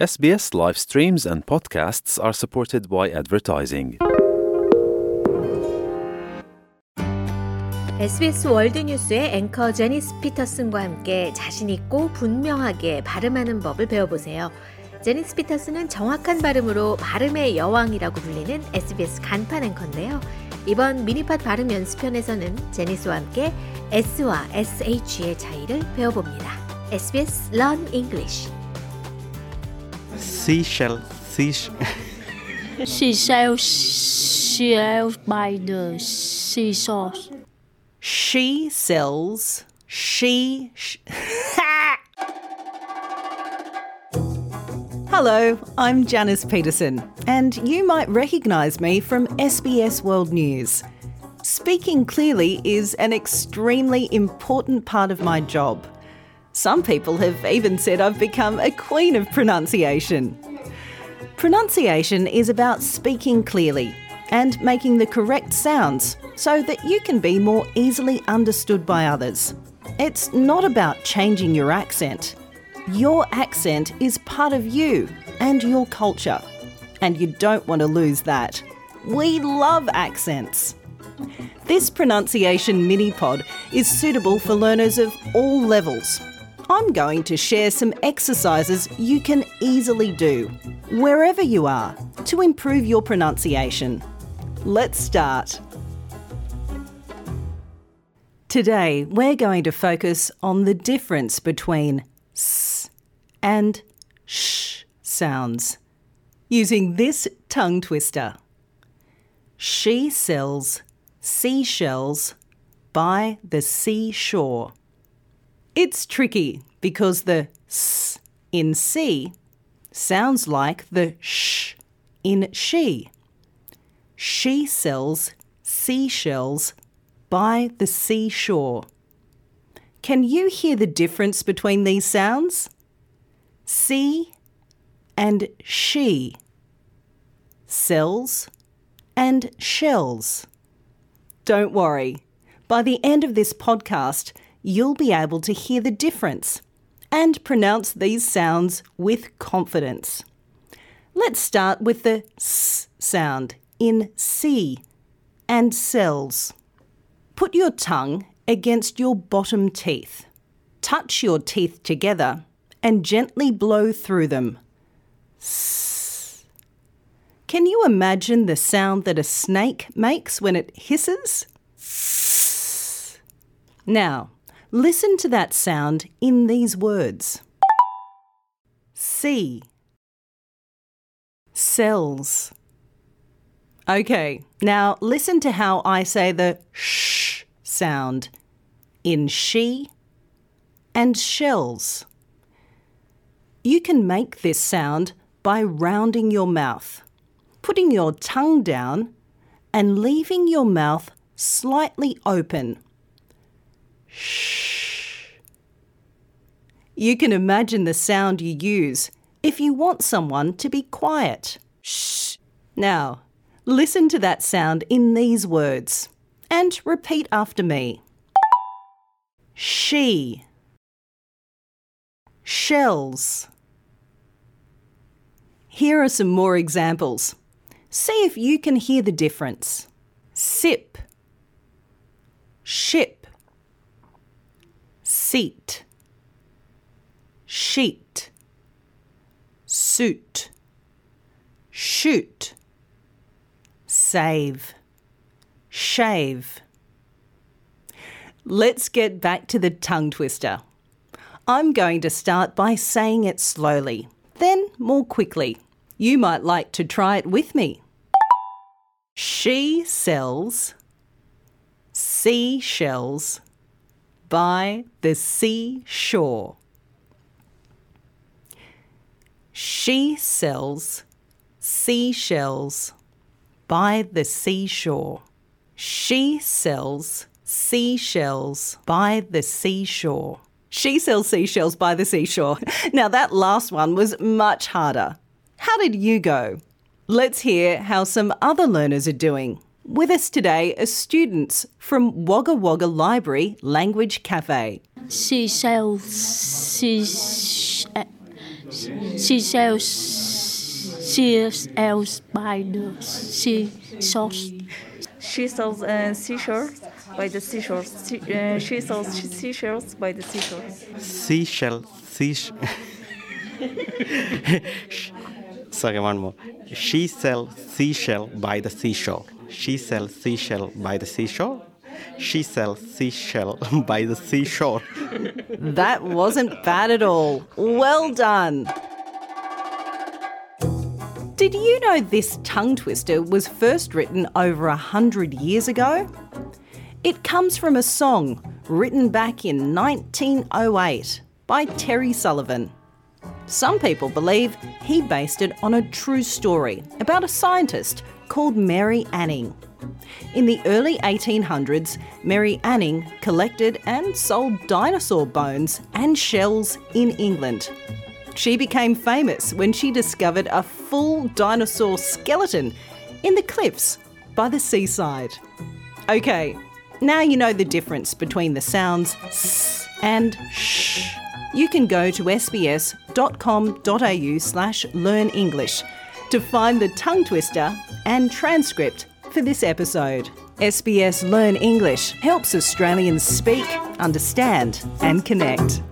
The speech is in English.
SBS live streams and podcasts are supported by advertising. SBS 월드뉴스의 앵커 제니스 피터슨과 함께 자신 있고 분명하게 발음하는 법을 배워보세요. 제니스 피터슨은 정확한 발음으로 발음의 여왕이라고 불리는 SBS 간판 앵커인데요. 이번 미니팟 발음 연습편에서는 제니스와 함께 S와 SH의 차이를 배워봅니다. SBS Learn English Seashell, seashell. She sails, sails by the seashore. She sells. She. Sh- Hello, I'm Janice Petersen, and you might recognise me from SBS World News. Speaking clearly is an extremely important part of my job. Some people have even said I've become a queen of pronunciation. Pronunciation is about speaking clearly and making the correct sounds so that you can be more easily understood by others. It's not about changing your accent. Your accent is part of you and your culture, and you don't want to lose that. We love accents. This pronunciation mini pod is suitable for learners of all levels. I'm going to share some exercises you can easily do, wherever you are, to improve your pronunciation. Let's start. Today, we're going to focus on the difference between s and sh sounds using this tongue twister. She sells seashells by the seashore. It's tricky because the s in sea sounds like the sh in she. She sells seashells by the seashore. Can you hear the difference between these sounds? See and she. Sells and shells. Don't worry. By the end of this podcast, you'll be able to hear the difference and pronounce these sounds with confidence. Let's start with the s sound in see and sells. Put your tongue against your bottom teeth. Touch your teeth together and gently blow through them. Can you imagine the sound that a snake makes when it hisses? Now, listen to that sound in these words C. sells. Okay, now listen to how I say the sh sound in she and shells. You can make this sound by rounding your mouth, putting your tongue down, and leaving your mouth slightly open. Shh. You can imagine the sound you use if you want someone to be quiet. Shh. Now, listen to that sound in these words and repeat after me. She. Shells. Here are some more examples. See if you can hear the difference. Sip. Ship. Seat. Sheet. Suit. Shoot. Save. Shave. Let's get back to the tongue twister. I'm going to start by saying it slowly, then more quickly. You might like to try it with me. She sells seashells by the seashore. She sells seashells by the seashore. She sells seashells by the seashore. She sells seashells by the seashore. Now, that last one was much harder. How did you go? Let's hear how some other learners are doing. With us today are students from Wagga Wagga Library Language Cafe. She sells sea, seashells, seashells by the seashore. She sells uh, seashores by the seashore. She, uh, she sells seashells by the seashore. Seashell, seashell. Sorry, one more. She sells seashell by the seashore. She sells seashell by the seashore. She sells seashell by the seashore. That wasn't bad at all. Well done. Did you know this tongue twister was first written over a hundred years ago? It comes from a song written back in 1908 by Terry Sullivan. Some people believe he based it on a true story about a scientist called Mary Anning. In the early 1800s, Mary Anning collected and sold dinosaur bones and shells in England. She became famous when she discovered a full dinosaur skeleton in the cliffs by the seaside. Okay, now you know the difference between the sounds s and sh. You can go to sbs.com.au slash learn English to find the tongue twister and transcript for this episode. SBS Learn English helps Australians speak, understand, and connect.